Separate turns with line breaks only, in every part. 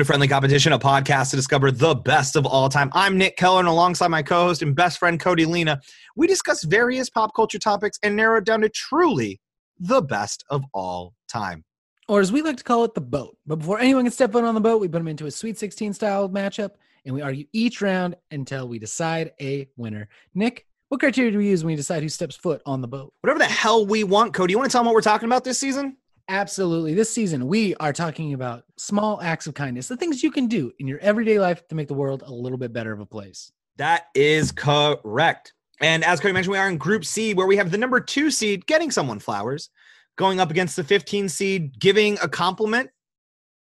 To Friendly Competition, a podcast to discover the best of all time. I'm Nick Keller, and alongside my co host and best friend Cody Lena, we discuss various pop culture topics and narrow it down to truly the best of all time.
Or as we like to call it, the boat. But before anyone can step foot on the boat, we put them into a Sweet 16 style matchup and we argue each round until we decide a winner. Nick, what criteria do we use when we decide who steps foot on the boat?
Whatever the hell we want, Cody, you want to tell them what we're talking about this season?
Absolutely. This season, we are talking about small acts of kindness, the things you can do in your everyday life to make the world a little bit better of a place.
That is correct. And as Cody mentioned, we are in Group C, where we have the number two seed getting someone flowers, going up against the 15 seed giving a compliment.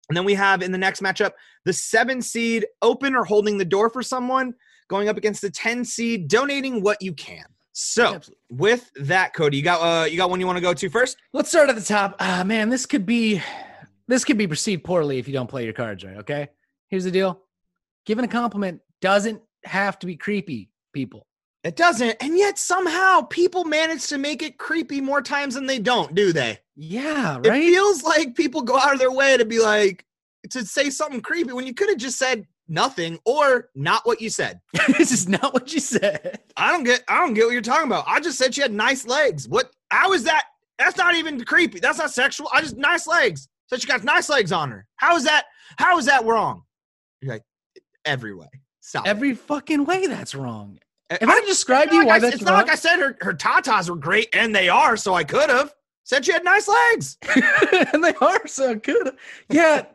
And then we have in the next matchup the seven seed open or holding the door for someone, going up against the 10 seed donating what you can. So
Absolutely.
with that, Cody, you got uh, you got one you want to go to first?
Let's start at the top. Ah, man, this could be this could be perceived poorly if you don't play your cards right. Okay. Here's the deal. Giving a compliment doesn't have to be creepy, people.
It doesn't, and yet somehow people manage to make it creepy more times than they don't, do they?
Yeah, right.
It feels like people go out of their way to be like to say something creepy when you could have just said nothing or not what you said.
this is not what you said.
I don't get I don't get what you're talking about. I just said she had nice legs. What how is that? That's not even creepy. That's not sexual. I just nice legs. Said she got nice legs on her. How is that how is that wrong? You're like every way. Stop. it.
Every fucking way that's wrong. If I described you
not
why
I-
that's
it's not like I said her her tatas were great, and they are, so I could have said she had nice legs.
and they are so good. Yeah,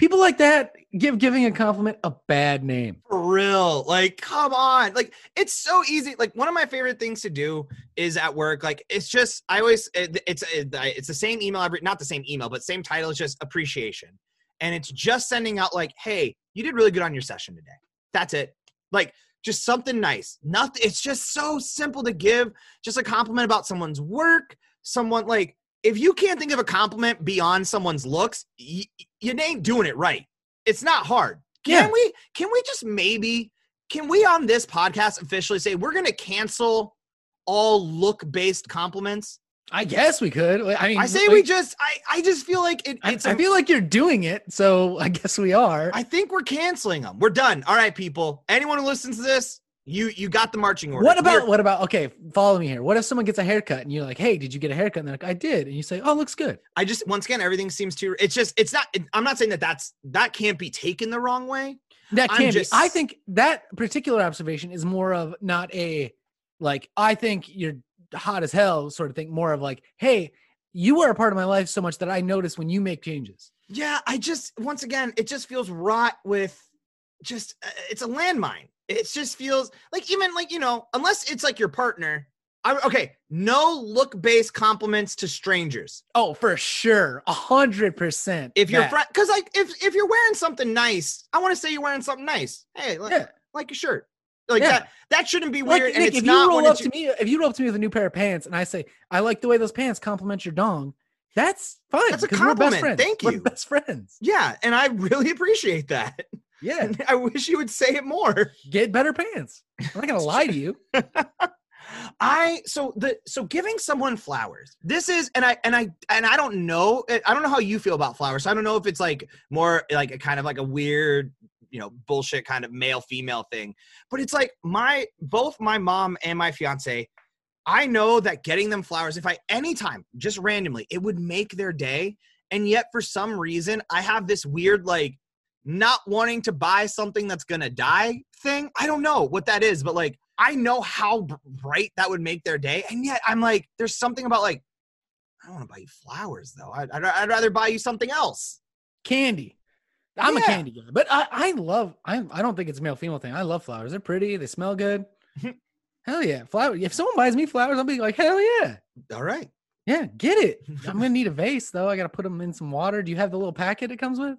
people like that give giving a compliment a bad name.
For real. Like, come on. Like, it's so easy. Like, one of my favorite things to do is at work. Like, it's just, I always, it- it's, it- it's the same email every, not the same email, but same title. It's just appreciation. And it's just sending out, like, hey, you did really good on your session today. That's it. Like, just something nice. Nothing. It's just so simple to give. Just a compliment about someone's work. Someone, like, if you can't think of a compliment beyond someone's looks, y- you ain't doing it right. It's not hard. Can
Yeah.
we can we just maybe can we on this podcast officially say we're going to cancel all look based compliments?
I guess we could. I mean,
I say
like,
we just I I just feel like it,
I,
it's
I
a-
feel like you're doing it, so I guess we are.
I think we're canceling them. We're done. All right, people. Anyone who listens to this, you you got the marching order.
what about
We're-
what about? Okay, follow me here. What if someone gets a haircut and you're like, "Hey, did you get a haircut?" And they're like, "I did," and you say, "Oh, looks good."
I just once again everything seems too it's just it's not it, I'm not saying that that's that can't be taken the wrong way.
That
I'm
can
just-
be. I think that particular observation is more of not a like I think you're hot as hell sort of thing. More of like, hey, you are a part of my life so much that I notice when you make changes.
Yeah, I just once again, it just feels rot with just uh, it's a landmine. It just feels like even like you know, unless it's like your partner. I, okay, no look based compliments to strangers.
Oh, for sure, a hundred percent.
If
you're
friend, because like if if you're wearing something nice, I want to say you're wearing something nice. Hey, like,
yeah,
like your shirt, like
Yeah.
that. That shouldn't be
like
weird. and
Nick,
it's
if
not
you roll up to me, if you roll up to me with a new pair of pants, and I say, "I like the way those pants compliment your dong," that's fine.
That's a
we're
compliment.
friends.
Thank
We're
you.
best friends.
yeah, and I really appreciate that.
Yeah,
I wish you would say it more.
get better pants. I'm not gonna lie to you.
I so the so giving someone flowers. This is and I and I and I don't know eh, I don't know how you feel about flowers. So I don't know if it's like more like a kind of like a weird, you know, bullshit kind of male female thing. But it's like my both my mom and my fiance I know that getting them flowers if I anytime just randomly it would make their day and yet for some reason I have this weird like not wanting to buy something that's going to die thing. I don't know what that is, but like I know how bright that would make their day. And yet I'm like, there's something about like, I don't want to buy you flowers though. I'd, I'd, I'd rather buy you something else.
candy. I'm a candy guy, but I, I love I I don't think it's a male female thing. I love flowers. They're pretty. They smell good. hell yeah, flower. If someone buys me flowers, I'll be like, hell yeah,
All right.
yeah, get it. I'm gonna need a vase though. I gotta put them in some water. Do you have the little packet it comes with?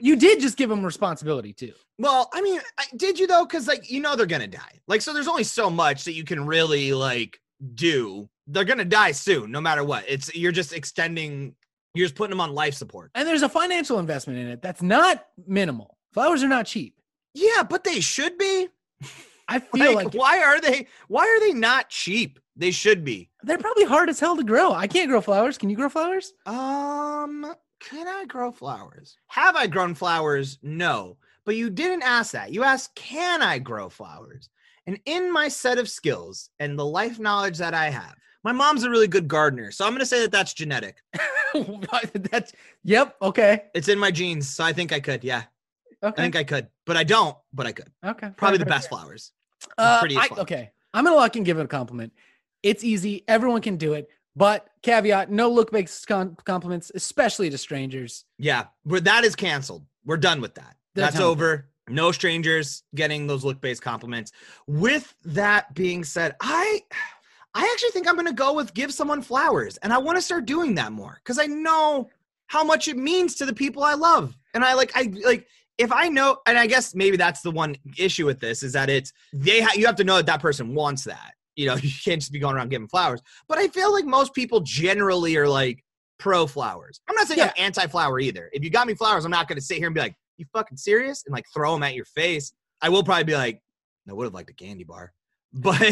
You did just give them responsibility too.
well, I mean, I, did you though? Because like you know they're gonna die. Like so, there's only so much that you can really like do. They're gonna die soon, no matter what. It's you're just extending. You're just putting them on life support.
And there's a financial investment in it that's not minimal. Flowers are not cheap.
Yeah, but they should be.
I feel
Like,
like,
why are they? Why are they not cheap? They should be.
they're probably hard as hell to grow. I can't grow flowers. Can you grow flowers?
Um, Can I grow flowers? Have I grown flowers? No. But you didn't ask that. You asked, Can I grow flowers? And in my set of skills and the life knowledge that I have, my mom's a really good gardener. So I'm going to say that that's genetic.
That's yep. Okay.
It's in my genes. So I think I could. Yeah.
Okay.
I think I could. But I don't, but I could.
okay.
Probably the best flowers.
Uh,
prettiest
I-
flower.
okay. I'm gonna lock and give it a compliment. It's easy. Everyone can do it. But caveat: no look-based con- compliments, especially to strangers.
Yeah. But that is canceled. We're done with that.
They're
That's over. No strangers getting those look based compliments. With that being said, I. I actually think I'm going to go with give someone flowers. And I want to start doing that more because I know how much it means to the people I love. And I like, I like, if I know, and I guess maybe that's the one issue with this is that it's, they, ha- you have to know that that person wants that. You know, you can't just be going around giving flowers. But I feel like most people generally are like pro flowers. I'm not saying I'm anti flower either. If you got me flowers, I'm not going to sit here and be like, you fucking serious? And like throw them at your face. I will probably be like, I would have liked a candy bar. But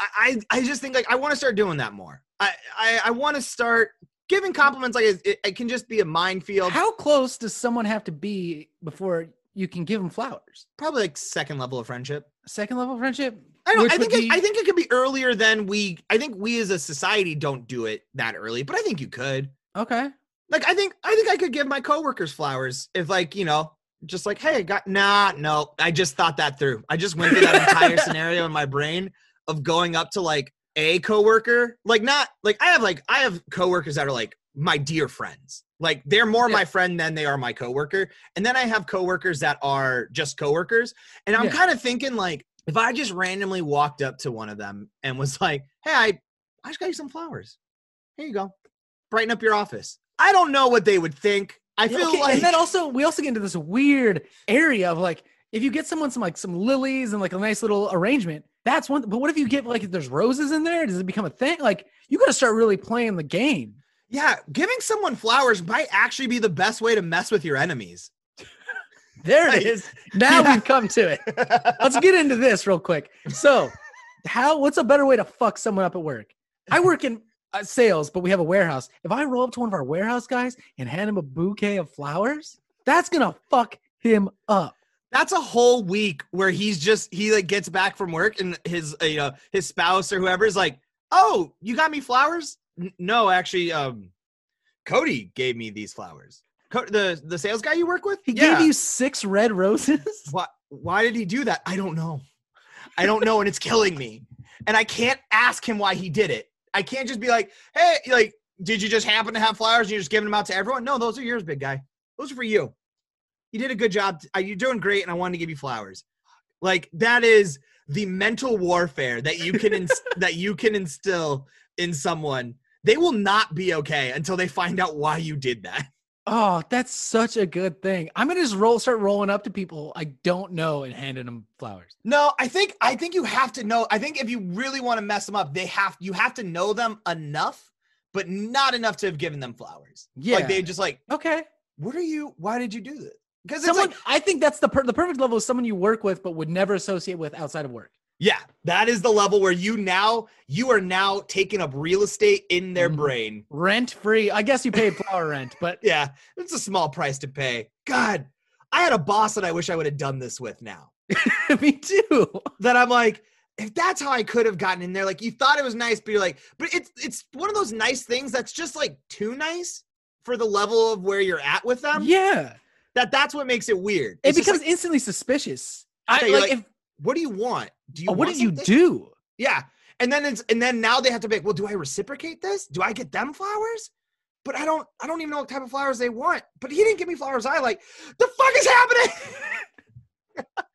I, I I just think like I want to start doing that more. I I, I want to start giving compliments like it, it, it can just be a minefield.
How close does someone have to be before you can give them flowers?
Probably like second level of friendship.
Second level of friendship.
I don't. I think
would
it, I think it could be earlier than we. I think we as a society don't do it that early, but I think you could.
Okay.
Like I think I think I could give my coworkers flowers if like you know just like hey got nah no I just thought that through. I just went through that entire scenario in my brain of going up to like a coworker like not like I have like I have coworkers that are like my dear friends. Like they're more
Yeah.
my friend than they are my coworker. And then I have coworkers that are just coworkers. And I'm
Yeah.
kind of thinking like if I just randomly walked up to one of them and was like, "Hey, I I just got you some flowers. Here you go. Brighten up your office." I don't know what they would think. I feel
okay,
like
and then also we also get into this weird area of like if you get someone some like some lilies and like a nice little arrangement, that's one. But what if you get like if there's roses in there? Does it become a thing? Like you got to start really playing the game.
yeah, giving someone flowers might actually be the best way to mess with your enemies.
There it is. Now
Yeah.
we've come to it. Let's get into this real quick. So, how? What's a better way to fuck someone up at work? I work in uh, sales, but we have a warehouse. If I roll up to one of our warehouse guys and hand him a bouquet of flowers, that's gonna fuck him up.
That's a whole week where he's just he like gets back from work and his uh, you know his spouse or whoever is like, "Oh, you got me flowers?" N- no, actually, um, Cody gave me these flowers. Co- the the sales guy you work with,
He
Yeah.
gave you six red roses.
Why, why did he do that? I don't know. I don't know, and it's killing me. And I can't ask him why he did it. I can't just be like, hey, like, did you just happen to have flowers and you're just giving them out to everyone? No, those are yours, big guy. Those are for you. You did a good job. You're doing great, and I wanted to give you flowers. Like that is the mental warfare that you can ins- that you can instill in someone. They will not be okay until they find out why you did that.
Oh, that's such a good thing. I'm gonna just roll, start rolling up to people I don't know and handing them flowers.
No, I think I think you have to know. I think if you really want to mess them up, they have you have to know them enough, but not enough to have given them flowers.
Yeah.
like they just like,
Okay.
what are you? Why did you do this? Because it's
Someone,
like,
I think that's the per- the perfect level is someone you work with but would never associate with outside of work.
Yeah, that is the level where you now you are now taking up real estate in their
Mhm.
brain.
Rent free. I guess you paid flower rent, but
Yeah, it's a small price to pay. God, I had a boss that I wish I would have done this with now.
me too.
that I'm like, if that's how I could have gotten in there, like you thought it was nice, but you're like, but it's it's one of those nice things that's just like too nice for the level of where you're at with them.
yeah.
That that's what makes it weird.
It
It's just
becomes
like,
instantly suspicious. I like,
like,
if
what do you want? Do you
oh, what
want
did you do?
Yeah. And then it's and then now they have to be like, well, do I reciprocate this? Do I get them flowers? But I don't I don't even know what type of flowers they want. But he didn't give me flowers I like. The fuck is happening?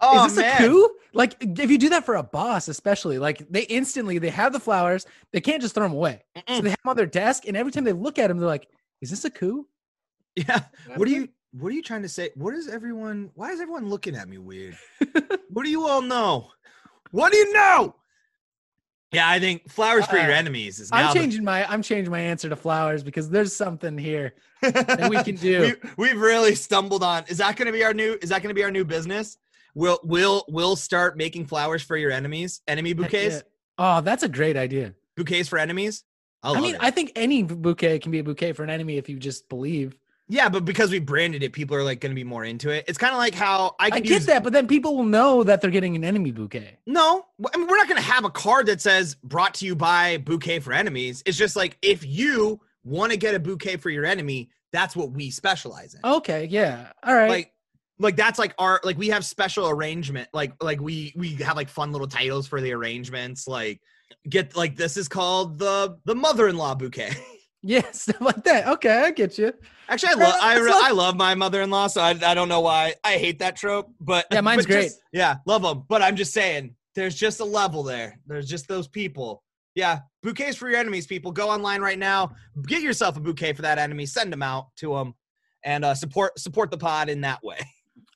oh
is this
man.
a coup? Like if you do that for a boss, especially, like they instantly they have the flowers, they can't just throw them away. So
Mm-mm.
they have them on their desk, and every time they look at them, they're like, "Is this a coup?"
Yeah. What do you what are you trying to say? What is everyone why is everyone looking at me weird? what do you all know? What do you know? Yeah, I think flowers for your
Uh,
enemies is now
I'm
the-
changing my I'm changing my answer to flowers because there's something here that we can do.
we, we've really stumbled on. Is that going to be our new? Is that going to be our new business? We'll we'll we'll start making flowers for your enemies. Enemy bouquets.
yeah. Oh, that's a great idea.
Bouquets for enemies. I'll
I mean,
it.
I think any bouquet can be a bouquet for an enemy if you just believe.
Yeah, but because we branded it, people are like going to be more into it. It's kind of like how I
I, get
use
that, but then people will know that they're getting an enemy bouquet.
No, I mean we're not going to have a card that says "brought to you by Bouquet for Enemies." It's just like if you want to get a bouquet for your enemy, that's what we specialize in.
Okay, yeah, all right.
Like, like that's like our like we have special arrangement. Like, like we we have like fun little titles for the arrangements. Like, get like this is called the the mother-in-law bouquet.
yeah, stuff like that. Okay, I get you.
Actually, I love I, re- I love my mother-in-law, so I, I don't know why I hate that trope. But
Yeah, mine's
but just-
great.
yeah, love them. But I'm just saying, there's just a level there. There's just those people. Yeah, bouquets for your enemies. People, go online right now. Get yourself a bouquet for that enemy. Send them out to them, and uh, support support the pod in that way.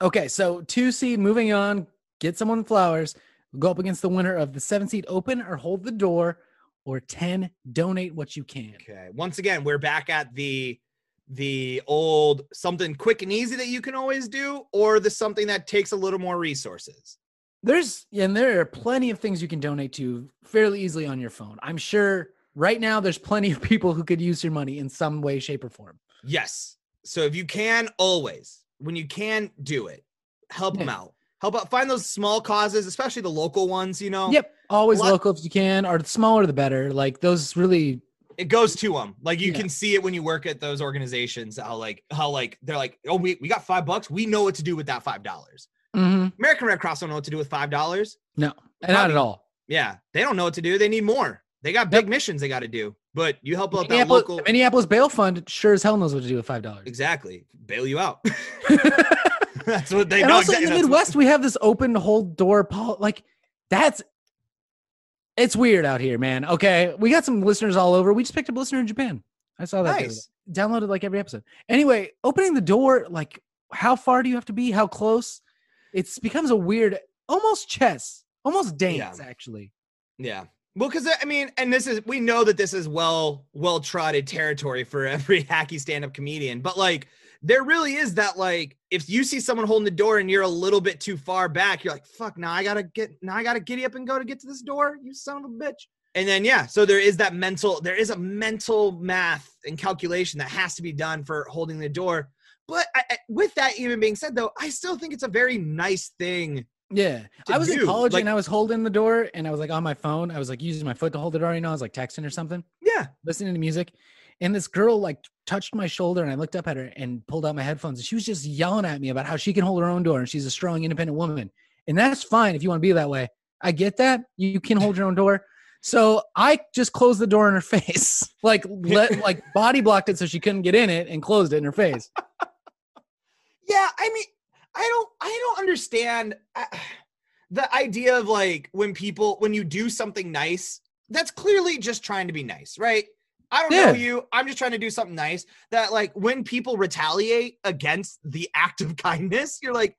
Okay, so two seed moving on. Get someone flowers. Go up against the winner of the seven seed. Open or hold the door, or ten. Donate what you can.
Okay. Once again, we're back at the the old something quick and easy that you can always do, or the something that takes a little more resources.
There's and there are plenty of things you can donate to fairly easily on your phone. I'm sure right now there's plenty of people who could use your money in some way, shape, or form.
Yes. So if you can, always when you can, do it. Help them out. Help out. Find those small causes, especially the local ones. You know.
Yep, always
lot-
local if you can, or the smaller the better. Like those really.
It goes to them. Like you
Yeah.
can see it when you work at those organizations. How like how like they're like, oh, we we got five bucks. We know what to do with that five dollars.
Mhm.
American Red Cross don't know what to do with five dollars.
No, not at all.
Yeah, they don't know what to do. They need more. They got big missions they got to do. But you help out that local.
Minneapolis Bail Fund sure as hell knows what to do with five dollars.
Exactly. Bail you out. That's what they
and
know.
also in the
what-
Midwest, we have this open hold door pol Like that's it's weird out here, man. Okay, we got some listeners all over. We just picked up a listener in Japan. I saw that.
Nice.
Downloaded like every episode. Anyway, opening the door, like how far do you have to be? How close? It's becomes a weird, almost chess, almost dance, actually.
Yeah. Well, because uh, I mean, and this is we know that this is well well trotted territory for every hacky stand up comedian, but like there really is that like if you see someone holding the door and you're a little bit too far back, you're like, fuck, now I gotta get now I gotta giddy up and go to get to this door, you son of a bitch. And then yeah, so there is that mental, there is a mental math and calculation that has to be done for holding the door. But I, I, with that even being said, though, I still think it's a very nice thing.
Yeah. I was in college
like-
and I was holding the door and I was like on my phone. I was like using my foot to hold the door, you know, I was like texting or something.
Yeah,
listening to music and this girl like touched my shoulder and I looked up at her and pulled out my headphones and she was just yelling at me about how she can hold her own door and she's a strong independent woman. And that's fine if you want to be that way. I get that. You can hold your own door. So I just closed the door in her face. like let like body blocked it so she couldn't get in it and closed it in her face.
Yeah, I mean, I don't, I don't understand uh, the idea of like when people, when you do something nice, that's clearly just trying to be nice, right? I don't know you. I'm just trying to do something nice. That like when people retaliate against the act of kindness, you're like,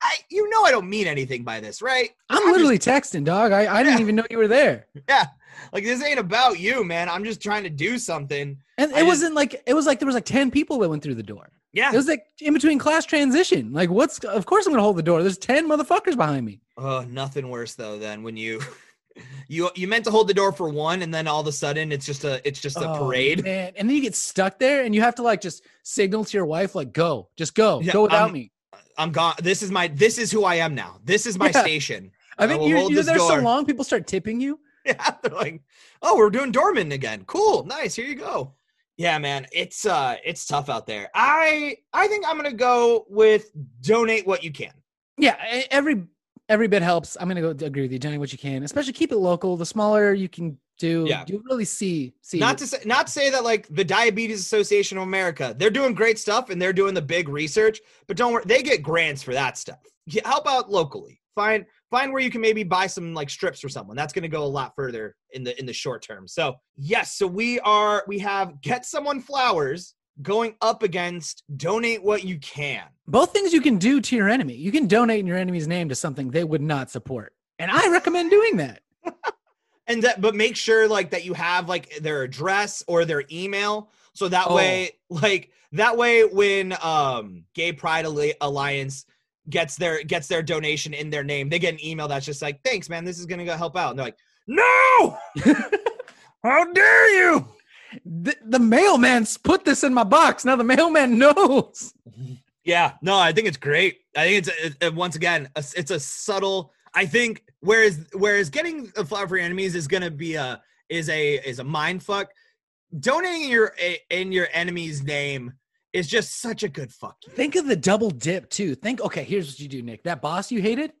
I, you know, I don't mean anything by this, right?
I'm
just-
literally texting, dog. I, I didn't even know you were there.
yeah, like this ain't about you, man. I'm just trying to do something.
And
I
it
just-
wasn't like it was like there was like 10 people that went through the door.
Yeah.
It was like in between class transition. Like, what's of course I'm gonna hold the door. There's 10 motherfuckers behind me.
Oh, nothing worse though than when you you you meant to hold the door for one and then all of a sudden it's just a it's just a
Oh,
parade.
man. And then you get stuck there and you have to like just signal to your wife, like, go, just go,
Yeah,
go without
um,
me.
I'm gone. This is my this is who I am now. This is my
Yeah.
station.
I think
will
you're, you're
this
there so long, people start tipping you.
Yeah, they're like, "Oh, we're doing doorman again. Cool. Nice. Here you go." Yeah, man. It's uh it's tough out there. I I think I'm going to go with donate what you can.
Yeah, every every bit helps. I'm gonna go agree with you. Donate what you can, especially keep it local. The smaller you can do,
Yeah.
you really see see.
Not
it.
to say not to say that like the Diabetes Association of America, they're doing great stuff and they're doing the big research, but don't worry, they get grants for that stuff. Yeah, help out locally. Find find where you can maybe buy some like strips for someone. That's going to go a lot further in the in the short term. So, yes, so we are we have get someone flowers going up against donate what you can.
both things you can do to your enemy. You can donate in your enemy's name to something they would not support, and I recommend doing that.
And that but make sure like that you have like their address or their email so that
Oh.
way like that way when um Gay Pride Alliance gets their gets their donation in their name, they get an email that's just like, "Thanks, man. This is going to go help out." And they're like, "No! How dare you?"
The, the mailman's put this in my box. Now the mailman knows.
Yeah, no, I think it's great. I think it's it, once again, a, it's a subtle. I think whereas whereas getting a flower for your enemies is gonna be a is a is a mind fuck. Donating in your in your enemy's name is just such a good fuck. You.
Think of the double dip too. Think, okay, here's what you do, Nick. That boss you hated,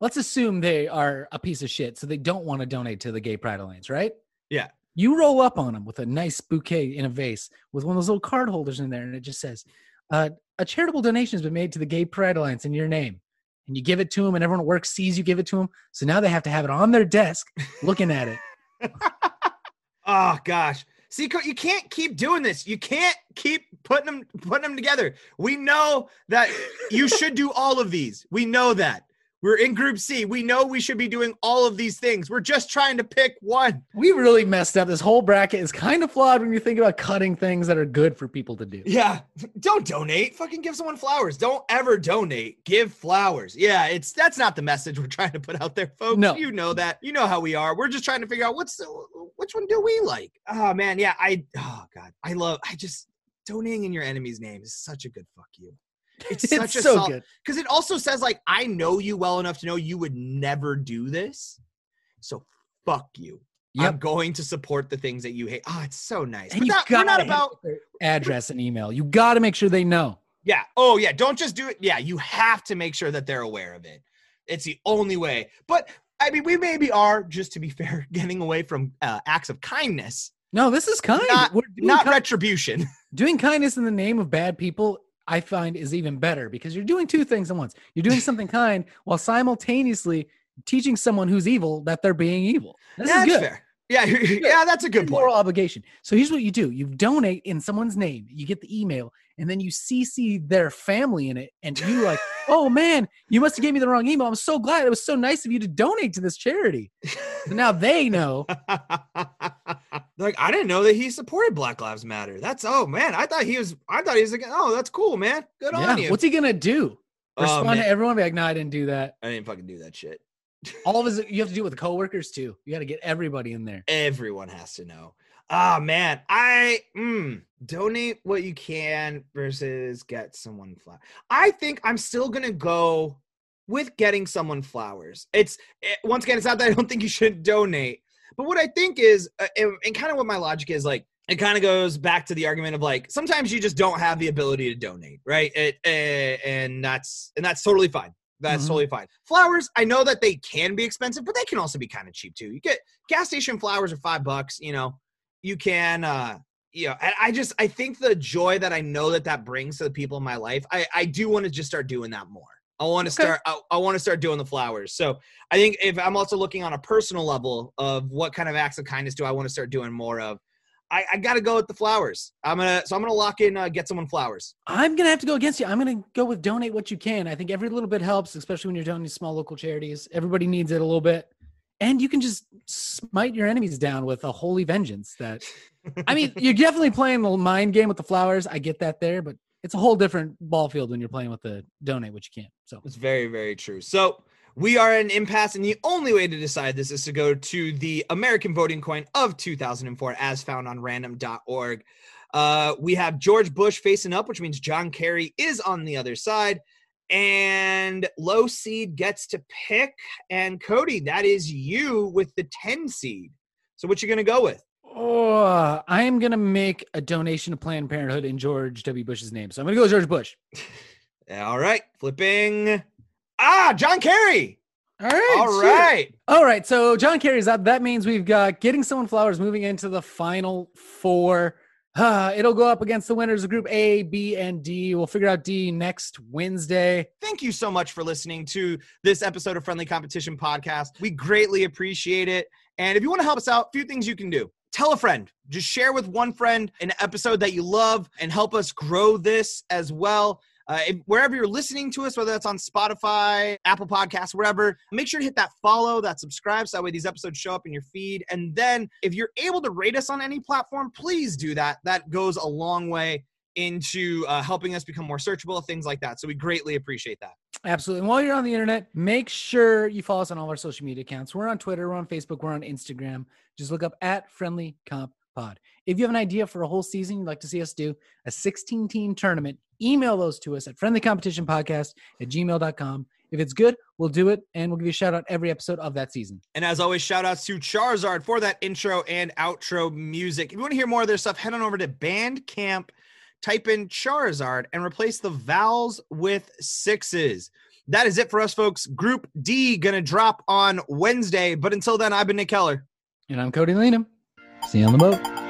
let's assume they are a piece of shit, so they don't want to donate to the Gay Pride Alliance, right?
Yeah.
You roll up on them with a nice bouquet in a vase with one of those little card holders in there, and it just says, uh, "A charitable donation has been made to the Gay Pride Alliance in your name." And you give it to them, and everyone at work sees you give it to them. So now they have to have it on their desk, looking at it.
oh gosh. See, you can't keep doing this. You can't keep putting them putting them together. We know that you should do all of these. We know that. We're in Group C. We know we should be doing all of these things. We're just trying to pick one.
We really messed up. This whole bracket is kind of flawed when you think about cutting things that are good for people to do.
Yeah. Don't donate. Fucking give someone flowers. Don't ever donate. Give flowers. Yeah, it's that's not the message we're trying to put out there, folks.
No.
You know that. You know how we are. We're just trying to figure out what's the, which one do we like? Oh man, yeah. I oh god. I love I just donating in your enemy's name is such a good fuck you. It's,
It's
such a
so good.
because it also says like I know you well enough to know you would never do this, so fuck you. I'm going to support the things that you hate. Oh, it's so nice.
And
But
you
that- we're not about
address and email. You got to make sure they know.
yeah. Oh yeah. Don't just do it. Yeah, you have to make sure that they're aware of it. It's the only way. But I mean, we maybe are just to be fair, getting away from uh, acts of kindness,
No, this is kind.
Not-
We're
not
ki-
retribution.
doing kindness in the name of bad people. I find is even better because you're doing two things at once. You're doing something kind while simultaneously teaching someone who's evil that they're being evil. This
That's
is good.
fair. Yeah, yeah, that's a good
moral
point.
obligation. So here's what you do: you donate in someone's name, you get the email, and then you CC their family in it, and you like, oh man, you must have gave me the wrong email. I'm so glad it was so nice of you to donate to this charity. So now they know.
like I didn't know that he supported Black Lives Matter. That's oh man, I thought he was. I thought he was like, oh, that's cool, man. Good
Yeah,
on you.
what's he gonna do?
Oh,
Respond
man.
to everyone, be like, no, I didn't do that.
I didn't fucking do that shit.
All of his, you have to do it with coworkers too. You got to get everybody in there.
everyone has to know. Ah man, I mm, donate what you can versus get someone flower. I think I'm still gonna go with getting someone flowers. It's eh, once again, it's not that I don't think you should donate, but what I think is, uh, and, and kind of what my logic is, like it kind of goes back to the argument of like sometimes you just don't have the ability to donate, right? It, uh, and that's and that's totally fine. That's
Mhm.
totally fine. Flowers, I know that they can be expensive, but they can also be kind of cheap too. You get gas station flowers are five bucks. You know, you can, uh, you know, and I just I think the joy that I know that that brings to the people in my life, I I do want to just start doing that more. I want to
Okay.
start. I, I want to start doing the flowers. So I think if I'm also looking on a personal level of what kind of acts of kindness do I want to start doing more of, I, I got to go with the flowers. I'm gonna so I'm gonna lock in uh, get someone flowers.
I'm gonna have to go against you. I'm gonna go with donate what you can. I think every little bit helps, especially when you're donating to small local charities. Everybody needs it a little bit, and you can just smite your enemies down with a holy vengeance. That I mean, you're definitely playing the mind game with the flowers. I get that there, but it's a whole different ball field when you're playing with the donate what you can. So
It's very, very true. So we are at an impasse, and the only way to decide this is to go to the American voting coin of 2004, as found on random.org. Uh, we have George Bush facing up, which means John Kerry is on the other side. And low seed gets to pick. And Cody, that is you with the 10 seed. So what you gonna go with?
oh, I am gonna make a donation to Planned Parenthood in George W. Bush's name. So I'm gonna go with George Bush.
All right, flipping. Ah, John Kerry.
All right.
All right.
All right, so John Kerry's up. That means we've got getting someone flowers moving into the final four. Uh, it'll go up against the winners of Group A, B, and D. We'll figure out D next Wednesday.
Thank you so much for listening to this episode of Friendly Competition Podcast. We greatly appreciate it. And if you want to help us out, a few things you can do. Tell a friend. Just share with one friend an episode that you love and help us grow this as well. Uh, wherever you're listening to us, whether that's on Spotify, Apple Podcasts, wherever, make sure to hit that follow, that subscribe, so that way these episodes show up in your feed. And then if you're able to rate us on any platform, please do that. That goes a long way into uh, helping us become more searchable, things like that. So we greatly appreciate that.
Absolutely. And while you're on the internet, make sure you follow us on all our social media accounts. We're on Twitter, we're on Facebook, we're on Instagram. Just look up at Friendly Comp Pod. If you have an idea for a whole season you'd like to see us do, a 16 team tournament, email those to us at friendlycompetitionpodcast at gmail.com. If it's good, we'll do it and we'll give you a shout out every episode of that season.
And as always, shout outs to Charizard for that intro and outro music. If you want to hear more of their stuff, head on over to Bandcamp, type in Charizard, and replace the vowels with sixes. That is it for us, folks. Group D gonna drop on Wednesday. But until then, I've been Nick Keller.
And I'm Cody Leanham. See you on the boat.